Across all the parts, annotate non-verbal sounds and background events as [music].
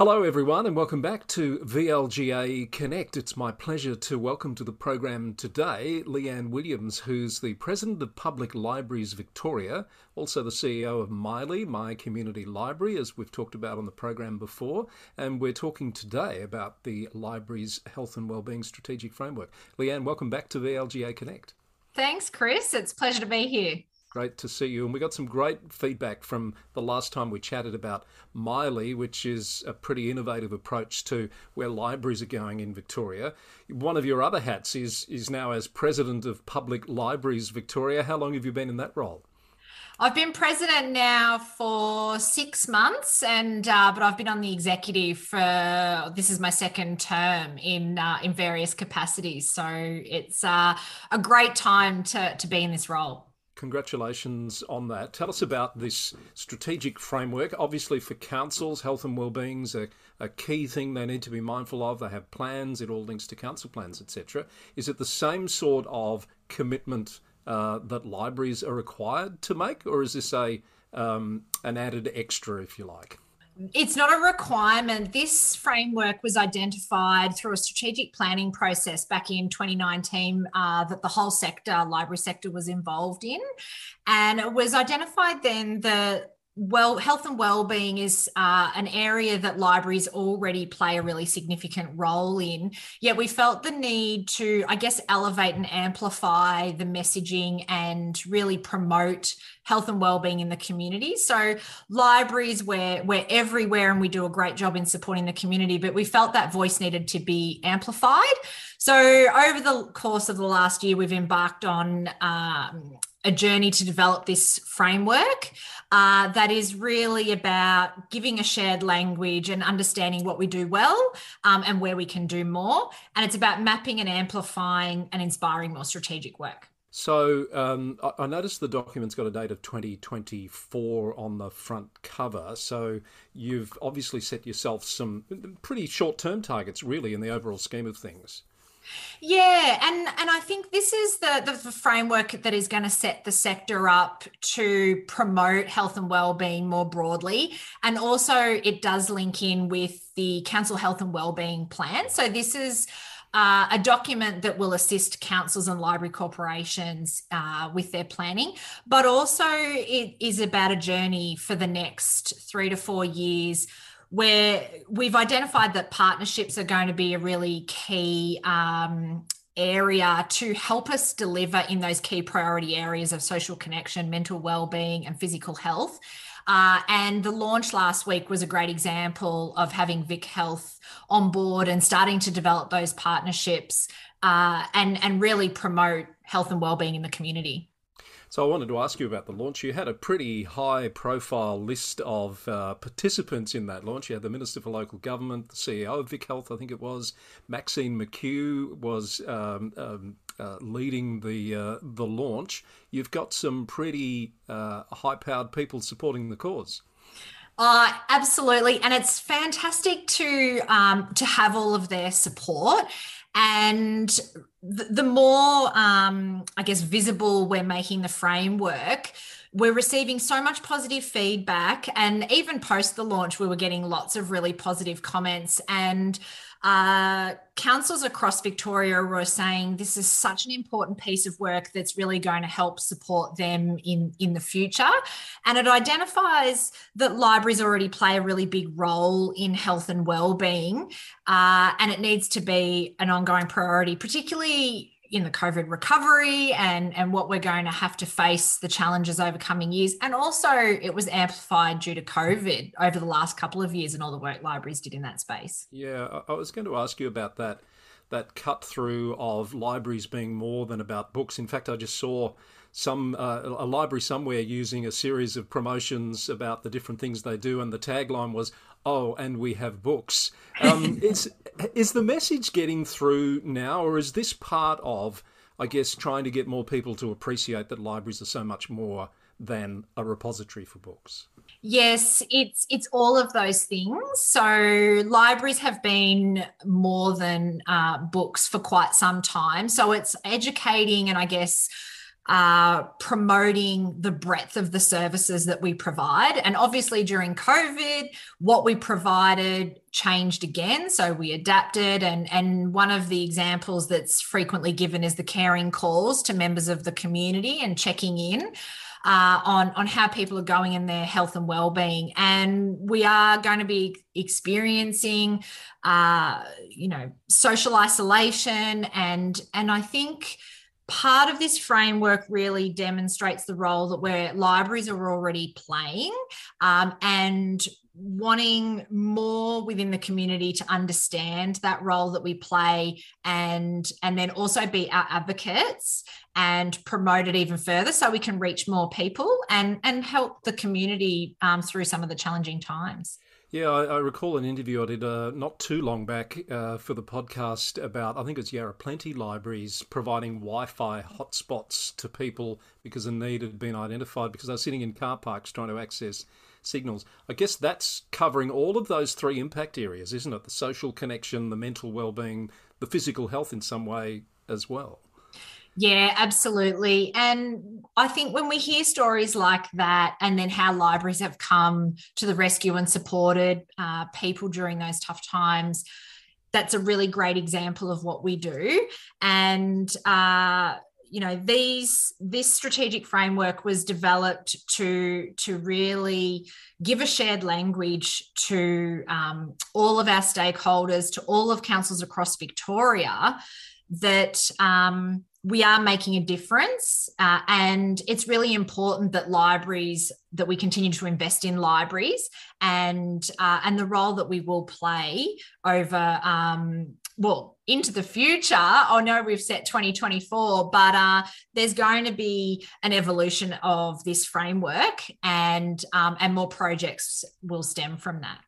Hello, everyone, and welcome back to VLGA Connect. It's my pleasure to welcome to the program today Leanne Williams, who's the President of Public Libraries Victoria, also the CEO of Myli, My Community Library, as we've talked about on the program before. And we're talking today about the library's health and wellbeing strategic framework. Leanne, welcome back to VLGA Connect. Thanks, Chris. It's a pleasure to be here. Great to see you. And we got some great feedback from the last time we chatted about Myli, which is a pretty innovative approach to where libraries are going in Victoria. One of your other hats is, is now as President of Public Libraries Victoria. How long have you been in that role? I've been president now for six months, and uh, but I've been on the executive for this is my second term in uh, in various capacities. So it's uh, a great time to to be in this role. Congratulations on that. Tell us about this strategic framework. Obviously, for councils, health and wellbeing is a, a key thing they need to be mindful of. They have plans, it all links to council plans, etc. Is it the same sort of commitment uh, that libraries are required to make, or is this a um, an added extra, if you like? It's not a requirement. This framework was identified through a strategic planning process back in 2019 uh, that the whole sector, library sector, was involved in. And it was identified then that well health and well-being is uh, an area that libraries already play a really significant role in. Yet we felt the need to i guess elevate and amplify the messaging and really promote health and well-being in the community. So libraries we're, we're everywhere and we do a great job in supporting the community but we felt that voice needed to be amplified. So over the course of the last year we've embarked on um, a journey to develop this framework uh, that is really about giving a shared language and understanding what we do well um, and where we can do more. And it's about mapping and amplifying and inspiring more strategic work. So um, I noticed the document's got a date of 2024 on the front cover. So you've obviously set yourself some pretty short term targets, really, in the overall scheme of things. Yeah, and and I think this is the, the, framework that is going to set the sector up to promote health and well-being more broadly, and also it does link in with the council health and well-being plan. So this is. Uh, a document that will assist councils and library corporations uh, with their planning, but also it is about a journey for the next three to four years where we've identified that partnerships are going to be a really key um, area to help us deliver in those key priority areas of social connection, mental well-being, and physical health. Uh, and the launch last week was a great example of having Vic Health on board and starting to develop those partnerships uh, and and really promote health and well-being in the community. So I wanted to ask you about the launch. You had a pretty high profile list of uh, participants in that launch. You had the Minister for Local Government, the CEO of Vic Health, I think it was. Maxine McKew was um, um, uh, leading the uh, the launch. You've got some pretty uh, high powered people supporting the cause. Uh, absolutely, and it's fantastic to um, to have all of their support. And the, more, um, I guess, visible we're making the framework, we're receiving so much positive feedback. And even post the launch, we were getting lots of really positive comments. And uh, councils across Victoria were saying this is such an important piece of work that's really going to help support them in, in the future. And it identifies that libraries already play a really big role in health and well-being, uh, and it needs to be an ongoing priority, particularly in the COVID recovery and, and what we're going to have to face the challenges over coming years. And also, it was amplified due to COVID over the last couple of years and all the work libraries did in that space. Yeah, I was going to ask you about that that cut through of libraries being more than about books. In fact, I just saw some uh, a library somewhere using a series of promotions about the different things they do, and the tagline was "Oh, and we have books." Um, [laughs] is is the message getting through now, or is this part of, I guess, trying to get more people to appreciate that libraries are so much more than a repository for books? Yes, it's it's all of those things. So libraries have been more than uh, books for quite some time. So it's educating and I guess uh, promoting the breadth of the services that we provide. And obviously, during COVID, what we provided changed again. So we adapted. And, and one of the examples that's frequently given is the caring calls to members of the community and checking in. Uh, on on how people are going in their health and well-being and we are going to be experiencing uh, you know social isolation and and i think part of this framework really demonstrates the role that where libraries are already playing um, and wanting more within the community to understand that role that we play and and then also be our advocates and promote it even further so we can reach more people and and help the community um, through some of the challenging times yeah, I, I, recall an interview I did uh, not too long back uh, for the podcast about, I think it's Yarra Plenty Libraries providing Wi Fi hotspots to people because a need had been identified because they were sitting in car parks trying to access signals. I guess that's covering all of those three impact areas, isn't it? The social connection, the mental well-being, the physical health in some way as well. Yeah, absolutely. And I think when we hear stories like that, and then how libraries have come to the rescue and supported uh, people during those tough times, that's a really great example of what we do. And uh, you know these this strategic framework was developed to to really give a shared language to um, all of our stakeholders to all of councils across victoria that um, we are making a difference uh, and it's really important that libraries that we continue to invest in libraries and uh, and the role that we will play over um, well into the future. I know we've set 2024 but uh, there's going to be an evolution of this framework and um, and more projects will stem from that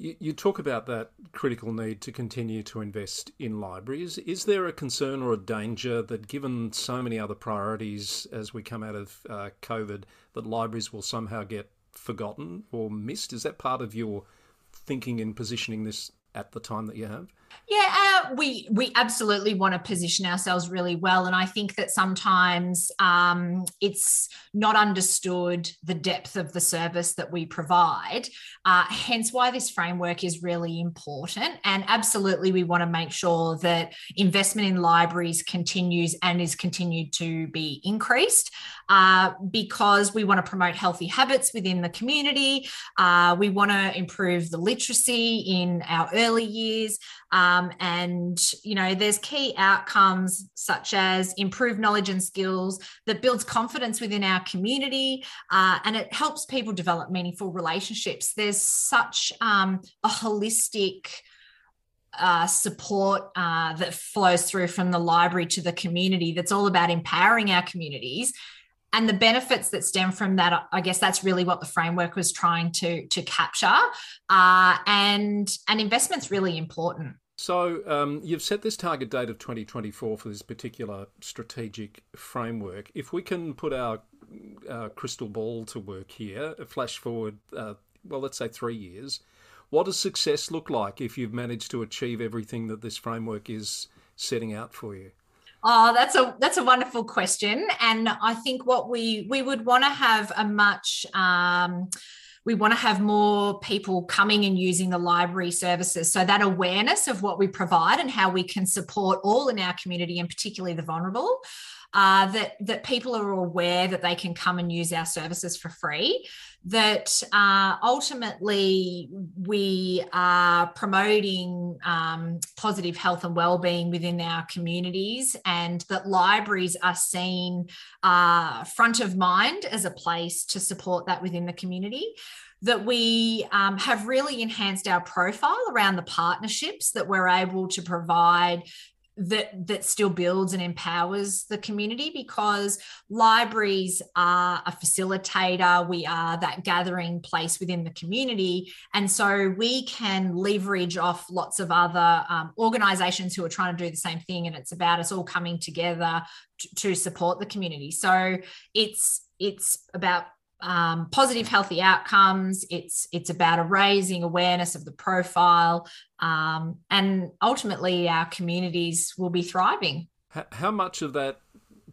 you, talk about that critical need to continue to invest in libraries. Is there a concern or a danger that, given so many other priorities as we come out of uh, COVID, that libraries will somehow get forgotten or missed? Is that part of your thinking in positioning this at the time that you have? Yeah, uh, we we absolutely want to position ourselves really well, and I think that sometimes um, it's not understood the depth of the service that we provide. Uh, hence, why this framework is really important. And absolutely, we want to make sure that investment in libraries continues and is continued to be increased uh, because we want to promote healthy habits within the community. Uh, we want to improve the literacy in our early years. Um, and, you know, there's key outcomes such as improved knowledge and skills that builds confidence within our community uh, and it helps people develop meaningful relationships. There's such um, a holistic uh, support uh, that flows through from the library to the community that's all about empowering our communities and the benefits that stem from that i guess that's really what the framework was trying to to capture uh, and and investment's really important. So um, you've set this target date of 2024 for this particular strategic framework. If we can put our uh, crystal ball to work here flash forward uh, well let's say three years what does success look like if you've managed to achieve everything that this framework is setting out for you Oh, that's a that's a wonderful question, and I think what we we would want to have a much um, we want to have more people coming and using the library services. So that awareness of what we provide and how we can support all in our community, and particularly the vulnerable, uh, that that people are aware that they can come and use our services for free that uh, ultimately we are promoting um, positive health and well-being within our communities and that libraries are seen uh, front of mind as a place to support that within the community that we um, have really enhanced our profile around the partnerships that we're able to provide that that still builds and empowers the community because libraries are a facilitator. We are that gathering place within the community. And so we can leverage off lots of other um, organizations who are trying to do the same thing and it's about us all coming together to, to support the community. So it's it's about um, positive healthy outcomes it's it's about raising awareness of the profile um, and ultimately our communities will be thriving how much of that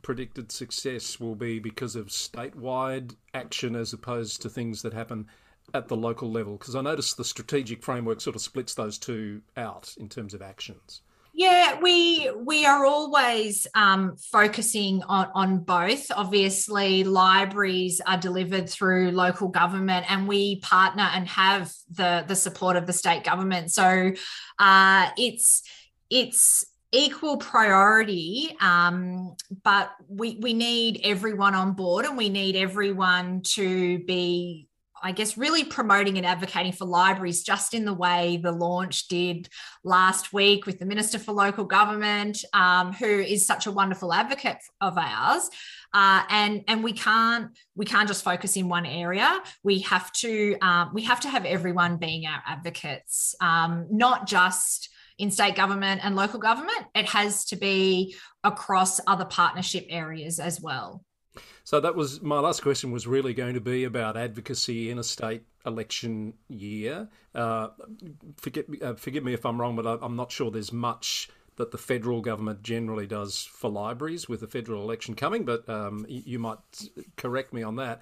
predicted success will be because of statewide action as opposed to things that happen at the local level? Because I notice the strategic framework sort of splits those two out in terms of actions. Yeah, we we are always um, focusing on on both. Obviously, libraries are delivered through local government, and we partner and have the the support of the state government. So uh, it's it's equal priority um, but we we need everyone on board and we need everyone to be I guess, really promoting and advocating for libraries just in the way the launch did last week with the Minister for Local Government, um, who is such a wonderful advocate of ours. Uh, and and we can't we can't just focus in one area. We have to um, we have to have everyone being our advocates, um, not just in state government and local government. It has to be across other partnership areas as well. So that was my last question. Was really going to be about advocacy in a state election year. Uh, forget, uh, forgive me if I'm wrong, but I, I'm not sure there's much that the federal government generally does for libraries with the federal election coming. But um, you might correct me on that.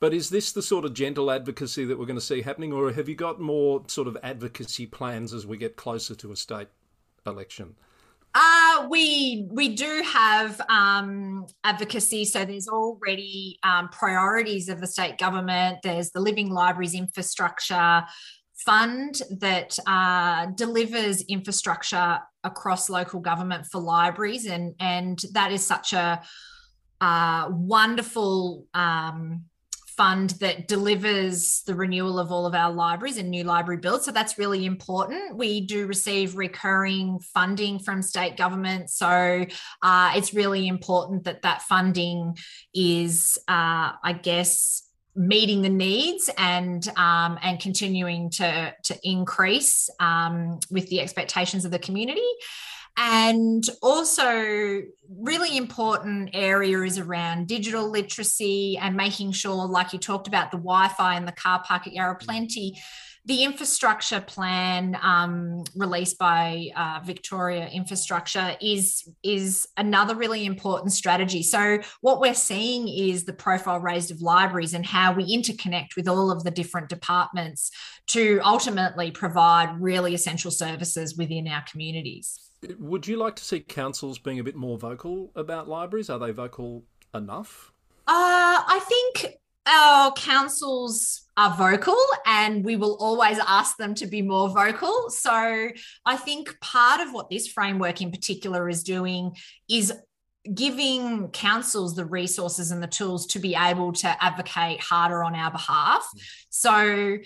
But is this the sort of gentle advocacy that we're going to see happening, or have you got more sort of advocacy plans as we get closer to a state election? Uh, we we do have um, advocacy. So there's already um, priorities of the state government. There's the Living Libraries Infrastructure Fund that uh, delivers infrastructure across local government for libraries, and and that is such a uh, wonderful. Um, fund that delivers the renewal of all of our libraries and new library builds. So that's really important. We do receive recurring funding from state government. So uh, it's really important that that funding is, uh, I guess, meeting the needs and um, and continuing to to increase um, with the expectations of the community and also, really important area is around digital literacy and making sure, like you talked about, the Wi Fi in the car park at Yarra mm. Plenty. The infrastructure plan um, released by uh, Victoria Infrastructure is is another really important strategy. So what we're seeing is the profile raised of libraries and how we interconnect with all of the different departments to ultimately provide really essential services within our communities. Would you like to see councils being a bit more vocal about libraries? Are they vocal enough? Uh, I think our councils are vocal and we will always ask them to be more vocal. So I think part of what this framework in particular is doing is giving councils the resources and the tools to be able to advocate harder on our behalf. Mm. So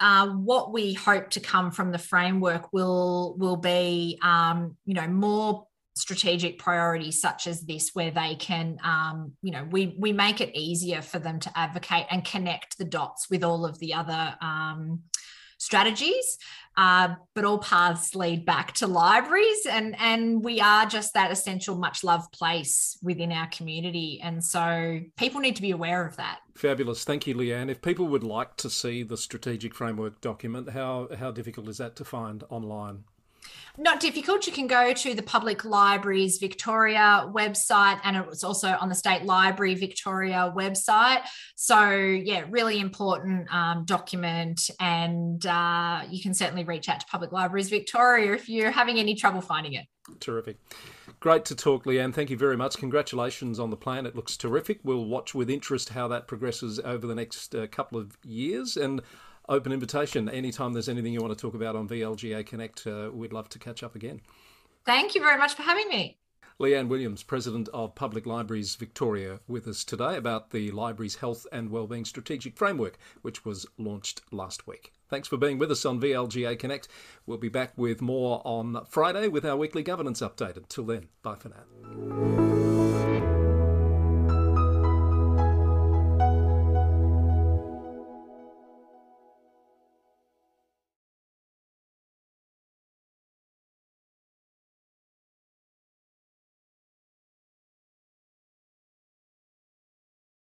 uh, what we hope to come from the framework will will be um, you know more strategic priorities such as this where they can um, you know we we make it easier for them to advocate and connect the dots with all of the other um, strategies uh, but all paths lead back to libraries and and we are just that essential much loved place within our community. And so people need to be aware of that. Fabulous. Thank you leanne. If people would like to see the strategic framework document how how difficult is that to find online not difficult. You can go to the Public Libraries Victoria website, and it's also on the State Library Victoria website. So, yeah, really important um, document, and uh, you can certainly reach out to Public Libraries Victoria if you're having any trouble finding it. Terrific. Great to talk, Leanne. Thank you very much. Congratulations on the plan. It looks terrific. We'll watch with interest how that progresses over the next uh, couple of years. And open invitation. Anytime there's anything you want to talk about on VLGA Connect, uh, we'd love to catch up again. Thank you very much for having me. Leanne Williams, President of Public Libraries Victoria, with us today about the library's health and wellbeing strategic framework, which was launched last week. Thanks for being with us on VLGA Connect. We'll be back with more on Friday with our weekly governance update. Until then, bye for now.